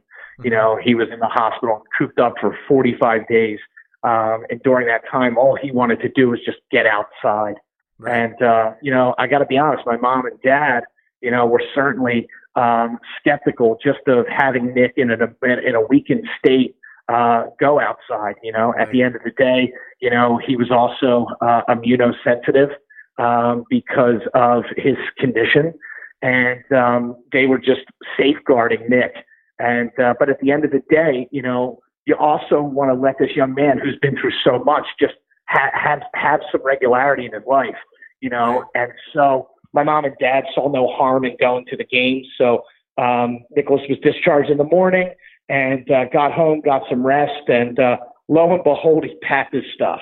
you know, he was in the hospital and cooped up for 45 days. Um, and during that time, all he wanted to do was just get outside. Right. And, uh, you know, I got to be honest, my mom and dad, you know, were certainly um, skeptical just of having Nick in a, in a weakened state uh, go outside. You know, at the end of the day, you know, he was also uh, immunosensitive um, because of his condition. And um, they were just safeguarding Nick and uh, but at the end of the day, you know, you also want to let this young man who's been through so much just ha- have have some regularity in his life, you know. And so my mom and dad saw no harm in going to the game. So um, Nicholas was discharged in the morning and uh, got home, got some rest, and uh, lo and behold, he packed his stuff.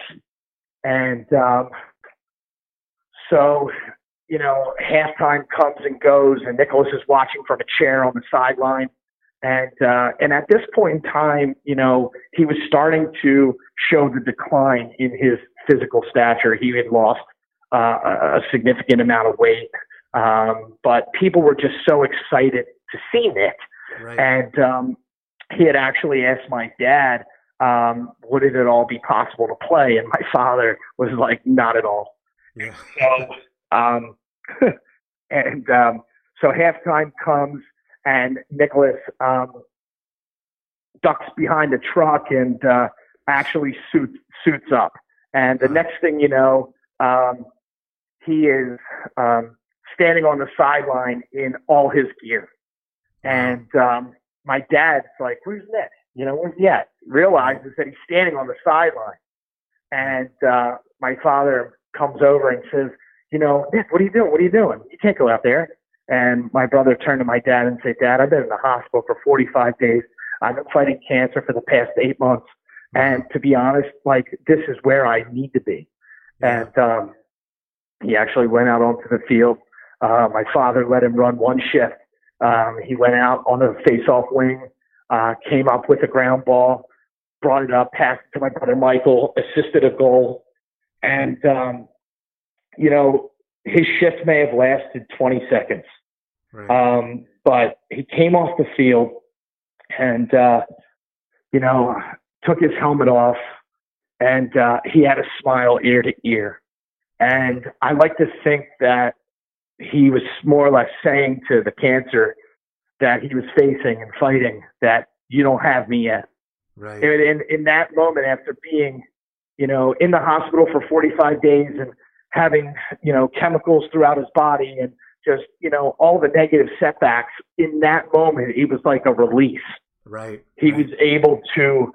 And um, so you know, halftime comes and goes, and Nicholas is watching from a chair on the sideline. And uh, and at this point in time, you know, he was starting to show the decline in his physical stature. He had lost uh, a significant amount of weight, um, but people were just so excited to see Nick. Right. And um, he had actually asked my dad, um, "Would it at all be possible to play?" And my father was like, "Not at all." Yeah. So, um, and um, so halftime comes and Nicholas um, ducks behind a truck and uh, actually suits suits up. And the next thing you know, um, he is um, standing on the sideline in all his gear. And um, my dad's like, "Where's Nick? You know, where's he at?" Realizes that he's standing on the sideline. And uh, my father comes over and says, "You know, Nick, what are you doing? What are you doing? You can't go out there." And my brother turned to my dad and said, Dad, I've been in the hospital for 45 days. I've been fighting cancer for the past eight months. And to be honest, like this is where I need to be. And, um, he actually went out onto the field. Uh, my father let him run one shift. Um, he went out on the face-off wing, uh, came up with a ground ball, brought it up, passed it to my brother Michael, assisted a goal. And, um, you know, his shift may have lasted 20 seconds. Right. Um, but he came off the field and, uh, you know, took his helmet off and uh, he had a smile ear to ear. And I like to think that he was more or less saying to the cancer that he was facing and fighting that you don't have me yet. Right. And in, in that moment, after being, you know, in the hospital for 45 days and having, you know, chemicals throughout his body and just, you know, all the negative setbacks in that moment, it was like a release. Right. He right. was able to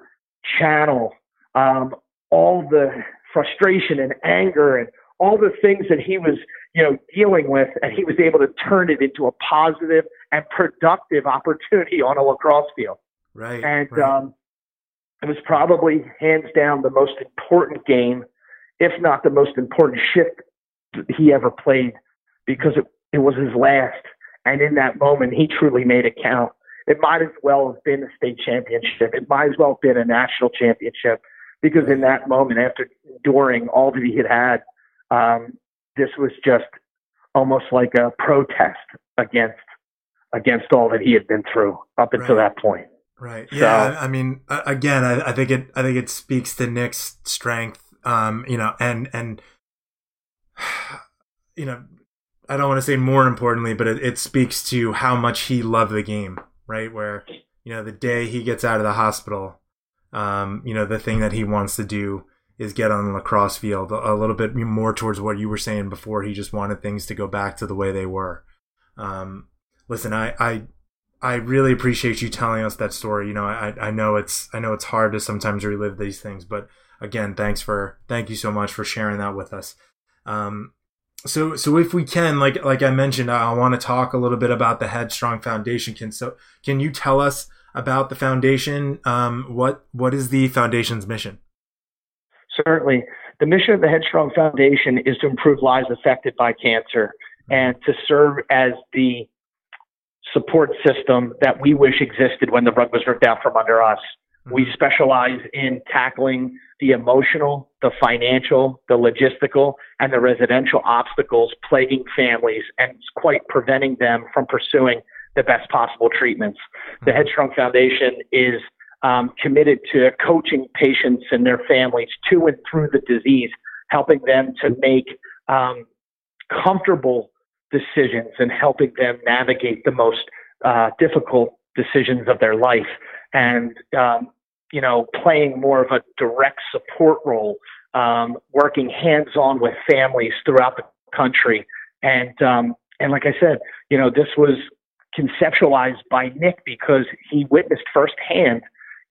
channel um, all the frustration and anger and all the things that he was, you know, dealing with, and he was able to turn it into a positive and productive opportunity on a lacrosse field. Right. And right. Um, it was probably hands down the most important game if not the most important shift he ever played because it, it was his last. And in that moment, he truly made it count. It might as well have been a state championship. It might as well have been a national championship because in that moment, after enduring all that he had had, um, this was just almost like a protest against against all that he had been through up until right. that point. Right. Yeah. I mean, again, I, I, think it. I think it speaks to Nick's strength. Um, you know, and and you know, I don't want to say more importantly, but it, it speaks to how much he loved the game. Right. Where you know the day he gets out of the hospital, um, you know, the thing that he wants to do is get on the lacrosse field a little bit more towards what you were saying before. He just wanted things to go back to the way they were. Um, listen, I, I, I really appreciate you telling us that story. You know, I, I know it's, I know it's hard to sometimes relive these things, but again, thanks for, thank you so much for sharing that with us. Um, so, so if we can, like, like I mentioned, I want to talk a little bit about the Headstrong Foundation. Can so, can you tell us about the foundation? Um, what, what is the foundation's mission? Certainly. The mission of the Headstrong Foundation is to improve lives affected by cancer and to serve as the support system that we wish existed when the rug was ripped out from under us. We mm-hmm. specialize in tackling the emotional, the financial, the logistical, and the residential obstacles plaguing families and quite preventing them from pursuing the best possible treatments. The mm-hmm. Headstrong Foundation is um, committed to coaching patients and their families to and through the disease, helping them to make um, comfortable decisions and helping them navigate the most uh, difficult decisions of their life. And, um, you know, playing more of a direct support role, um, working hands on with families throughout the country. And, um, and like I said, you know, this was conceptualized by Nick because he witnessed firsthand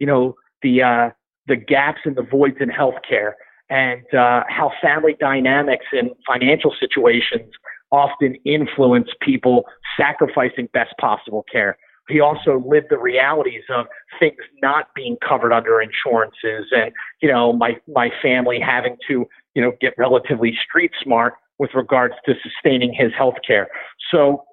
you know, the uh, the gaps and the voids in healthcare and uh, how family dynamics and financial situations often influence people sacrificing best possible care. He also lived the realities of things not being covered under insurances and, you know, my, my family having to, you know, get relatively street smart with regards to sustaining his health care. So,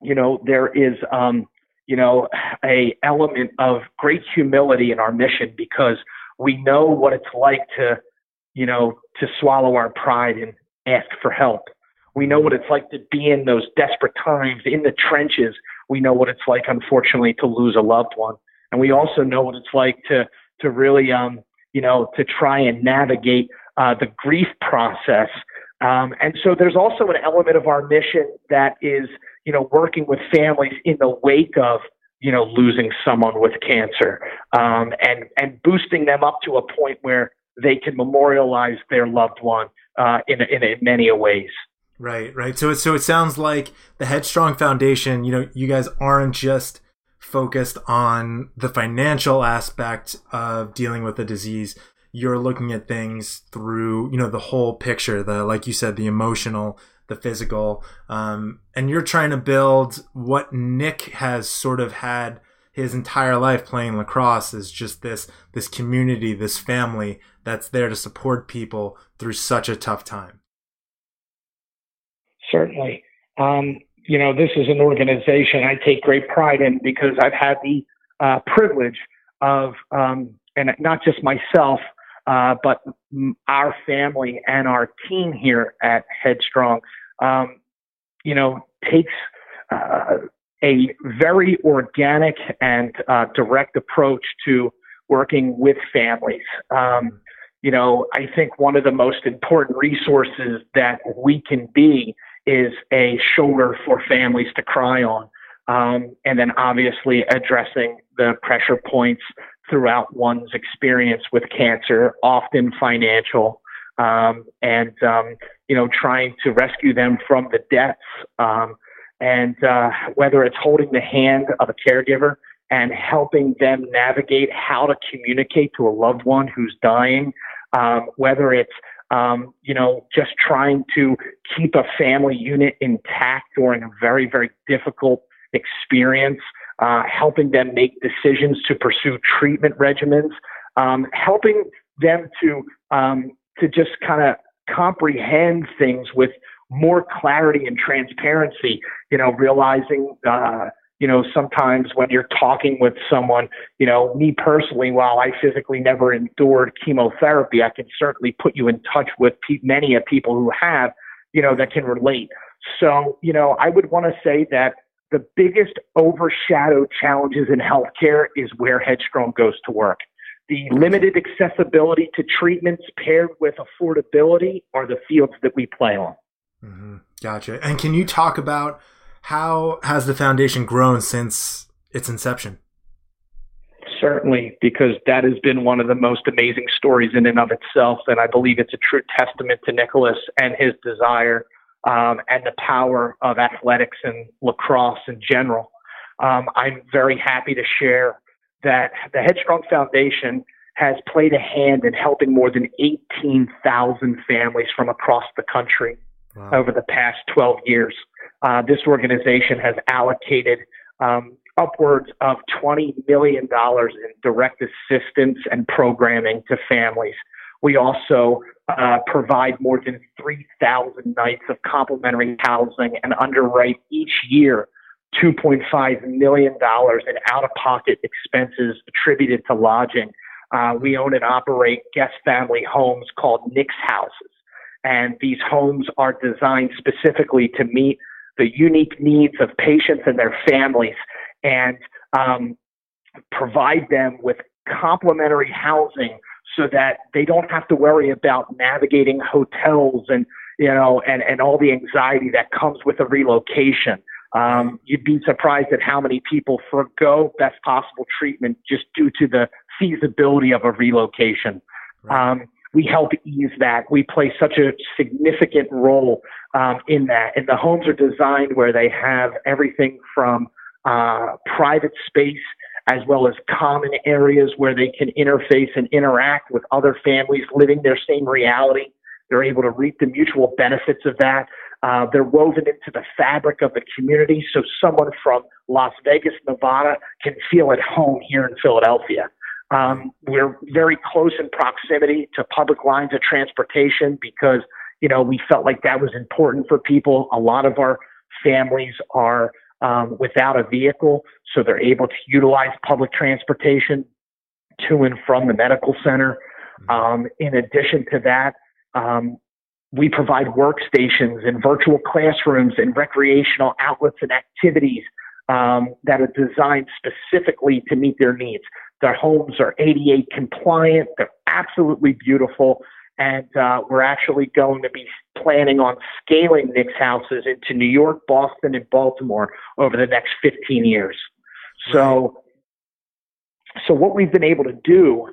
you know, there is, um, you know, a element of great humility in our mission because we know what it's like to, you know, to swallow our pride and ask for help. We know what it's like to be in those desperate times in the trenches. We know what it's like, unfortunately, to lose a loved one. And we also know what it's like to, to really, um, you know, to try and navigate uh, the grief process. Um, and so there's also an element of our mission that is, you know, working with families in the wake of, you know, losing someone with cancer, um, and and boosting them up to a point where they can memorialize their loved one uh, in in, in many ways. Right, right. So it so it sounds like the Headstrong Foundation. You know, you guys aren't just focused on the financial aspect of dealing with the disease you're looking at things through you know the whole picture the like you said the emotional the physical. Um, and you're trying to build what Nick has sort of had his entire life playing lacrosse is just this this community, this family that's there to support people through such a tough time. Certainly. Um, you know, this is an organization I take great pride in because I've had the uh, privilege of, um, and not just myself, uh, but our family and our team here at Headstrong um, you know, takes uh, a very organic and uh, direct approach to working with families. Um, you know, I think one of the most important resources that we can be is a shoulder for families to cry on. Um, and then obviously addressing the pressure points throughout one's experience with cancer, often financial, um, and um, you know trying to rescue them from the deaths. Um, and uh, whether it's holding the hand of a caregiver and helping them navigate how to communicate to a loved one who's dying, um, whether it's um, you know just trying to keep a family unit intact during a very very difficult experience. Uh, helping them make decisions to pursue treatment regimens, um, helping them to um, to just kind of comprehend things with more clarity and transparency. You know, realizing, uh, you know, sometimes when you're talking with someone, you know, me personally, while I physically never endured chemotherapy, I can certainly put you in touch with pe- many of people who have, you know, that can relate. So, you know, I would want to say that the biggest overshadowed challenges in healthcare is where Headstrong goes to work. The limited accessibility to treatments paired with affordability are the fields that we play on. Mm-hmm. Gotcha. And can you talk about how has the foundation grown since its inception? Certainly, because that has been one of the most amazing stories in and of itself. And I believe it's a true testament to Nicholas and his desire um, and the power of athletics and lacrosse in general. Um, I'm very happy to share that the Headstrong Foundation has played a hand in helping more than 18,000 families from across the country wow. over the past 12 years. Uh, this organization has allocated um, upwards of $20 million in direct assistance and programming to families. We also uh, provide more than 3,000 nights of complimentary housing and underwrite each year $2.5 million in out of pocket expenses attributed to lodging. Uh, we own and operate guest family homes called Nick's Houses. And these homes are designed specifically to meet the unique needs of patients and their families and um, provide them with complementary housing so that they don't have to worry about navigating hotels and you know and and all the anxiety that comes with a relocation. Um, you'd be surprised at how many people forego best possible treatment just due to the feasibility of a relocation. Right. Um, we help ease that. We play such a significant role um, in that. And the homes are designed where they have everything from uh, private space as well as common areas where they can interface and interact with other families living their same reality. They're able to reap the mutual benefits of that. Uh, they're woven into the fabric of the community, so someone from Las Vegas, Nevada, can feel at home here in Philadelphia. Um, we're very close in proximity to public lines of transportation because you know we felt like that was important for people. A lot of our families are um, without a vehicle, so they're able to utilize public transportation to and from the medical center. Um, in addition to that, um, we provide workstations and virtual classrooms and recreational outlets and activities um, that are designed specifically to meet their needs. Their homes are ADA compliant. They're absolutely beautiful. And uh, we're actually going to be planning on scaling Nick's houses into New York, Boston, and Baltimore over the next 15 years. So, so what we've been able to do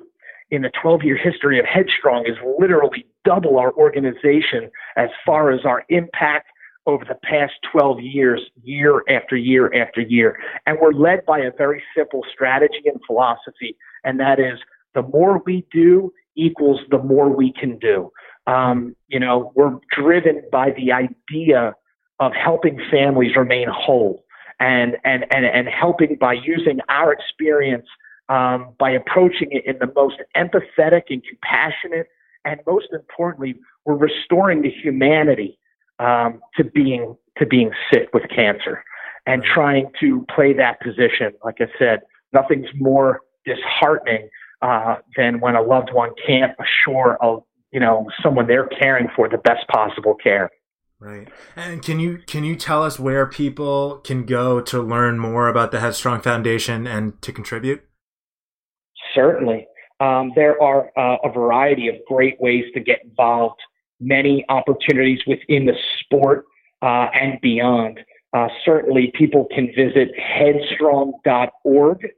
in the 12 year history of Headstrong is literally double our organization as far as our impact over the past 12 years, year after year after year. And we're led by a very simple strategy and philosophy, and that is the more we do equals the more we can do. Um, you know, we're driven by the idea of helping families remain whole and, and, and, and helping by using our experience um, by approaching it in the most empathetic and compassionate, and most importantly, we're restoring the humanity um, to being to being sick with cancer and trying to play that position. Like I said, nothing's more disheartening uh, than when a loved one can't assure a you know someone they're caring for the best possible care. Right. And can you can you tell us where people can go to learn more about the Headstrong Foundation and to contribute? Certainly. Um, there are uh, a variety of great ways to get involved many opportunities within the sport uh, and beyond. Uh, certainly, people can visit headstrong.org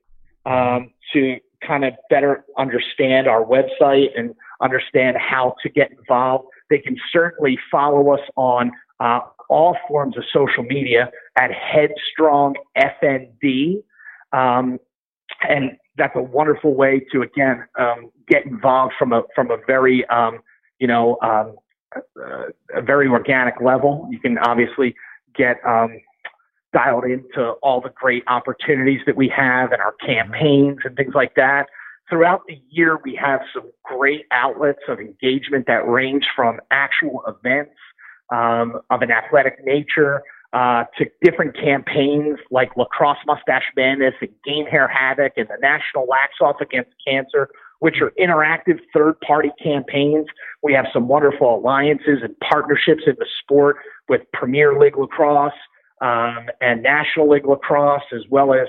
um, to kind of better understand our website and understand how to get involved. They can certainly follow us on uh, all forms of social media at Headstrong FND. Um, and that's a wonderful way to again um, get involved from a from a very um, you know um, a very organic level. You can obviously get um, dialed into all the great opportunities that we have and our campaigns and things like that. throughout the year, we have some great outlets of engagement that range from actual events um, of an athletic nature uh, to different campaigns like Lacrosse Mustache Madness and Game Hair Havoc and the National Wax Off Against Cancer, which are interactive third party campaigns. We have some wonderful alliances and partnerships in the sport with Premier League Lacrosse um, and National League Lacrosse, as well as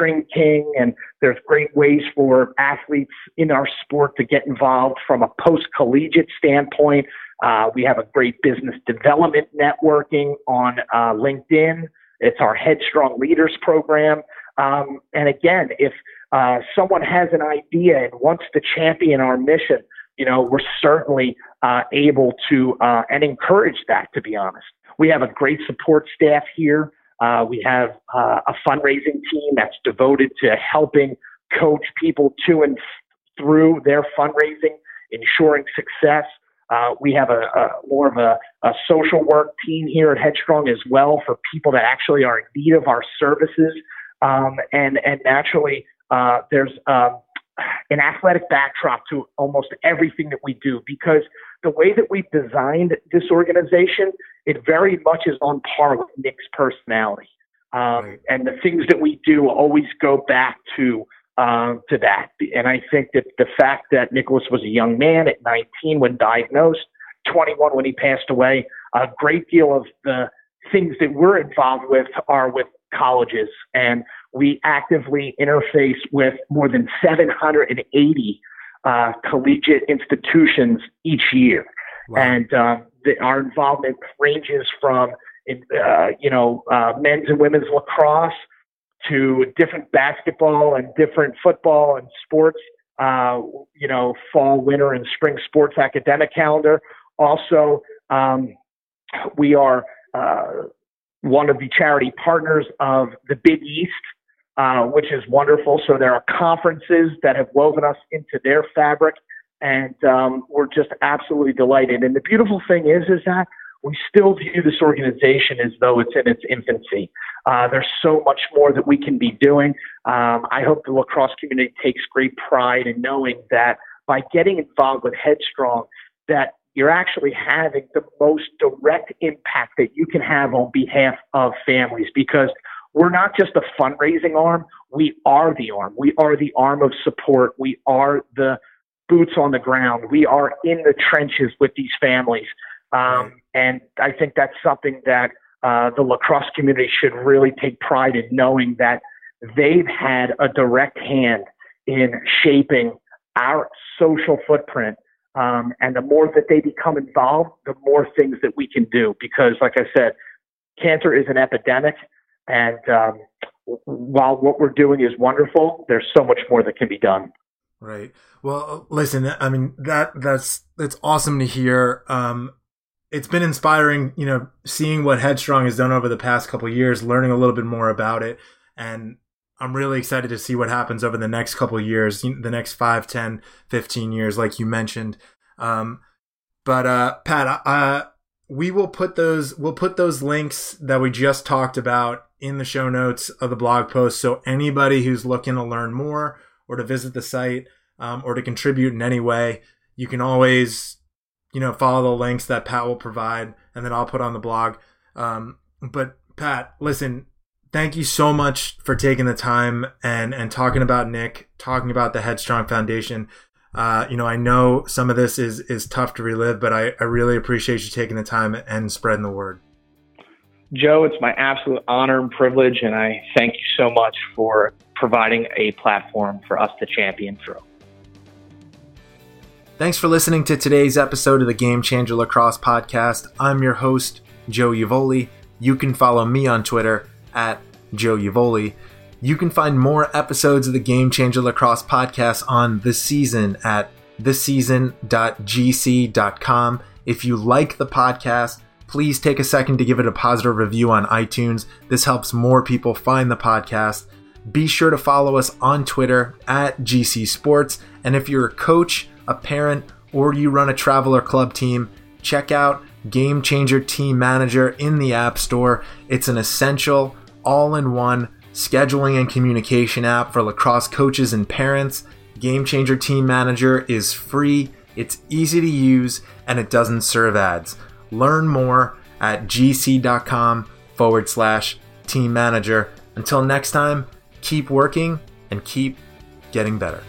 StringKing. And there's great ways for athletes in our sport to get involved from a post collegiate standpoint. Uh, we have a great business development networking on uh, LinkedIn. It's our Headstrong Leaders program. Um, and again, if uh, someone has an idea and wants to champion our mission, you know, we're certainly uh, able to uh, and encourage that, to be honest. We have a great support staff here. Uh, we have uh, a fundraising team that's devoted to helping coach people to and through their fundraising, ensuring success. We have a, a more of a, a, social work team here at Headstrong as well for people that actually are in need of our services. Um, and and naturally, uh, there's um, an athletic backdrop to almost everything that we do because the way that we've designed this organization, it very much is on par with Nick's personality. Um. And the things that we do always go back to uh, to that. And I think that the fact that Nicholas was a young man at 19 when diagnosed, 21 when he passed away, a great deal of the things that we're involved with are with colleges. And we actively interface with more than 780 uh, collegiate institutions each year. Wow. And uh, the, our involvement ranges from, uh, you know, uh, men's and women's lacrosse to different basketball and different football and sports, uh, you know, fall, winter, and spring sports academic calendar. Also, um, we are uh, one of the charity partners of the Big East, uh, which is wonderful. So there are conferences that have woven us into their fabric, and um, we're just absolutely delighted. And the beautiful thing is, is that we still view this organization as though it's in its infancy. Uh, there's so much more that we can be doing. Um, I hope the lacrosse community takes great pride in knowing that by getting involved with Headstrong, that you're actually having the most direct impact that you can have on behalf of families because we're not just a fundraising arm, we are the arm. We are the arm of support. We are the boots on the ground. We are in the trenches with these families. Um, and I think that's something that uh, the lacrosse community should really take pride in knowing that they've had a direct hand in shaping our social footprint. Um, and the more that they become involved, the more things that we can do. Because, like I said, cancer is an epidemic. And um, while what we're doing is wonderful, there's so much more that can be done. Right. Well, listen. I mean that that's that's awesome to hear. Um, it's been inspiring, you know, seeing what Headstrong has done over the past couple years, learning a little bit more about it. And I'm really excited to see what happens over the next couple years, the next 5, 10, 15 years, like you mentioned. Um, but, uh, Pat, uh, we will put those, we'll put those links that we just talked about in the show notes of the blog post. So anybody who's looking to learn more or to visit the site, um, or to contribute in any way, you can always you know, follow the links that Pat will provide, and then I'll put on the blog. Um, but Pat, listen, thank you so much for taking the time and and talking about Nick, talking about the Headstrong Foundation. Uh, you know, I know some of this is is tough to relive, but I, I really appreciate you taking the time and spreading the word. Joe, it's my absolute honor and privilege, and I thank you so much for providing a platform for us to champion through. Thanks for listening to today's episode of the GameChanger Lacrosse Podcast. I'm your host, Joe Uvoli. You can follow me on Twitter at Joe Uvoli. You can find more episodes of the GameChanger Lacrosse Podcast on this season at thisseason.gc.com. If you like the podcast, please take a second to give it a positive review on iTunes. This helps more people find the podcast. Be sure to follow us on Twitter at GC Sports. And if you're a coach, a parent, or you run a travel or club team, check out GameChanger Team Manager in the App Store. It's an essential, all in one scheduling and communication app for lacrosse coaches and parents. GameChanger Team Manager is free, it's easy to use, and it doesn't serve ads. Learn more at gc.com forward slash team manager. Until next time, keep working and keep getting better.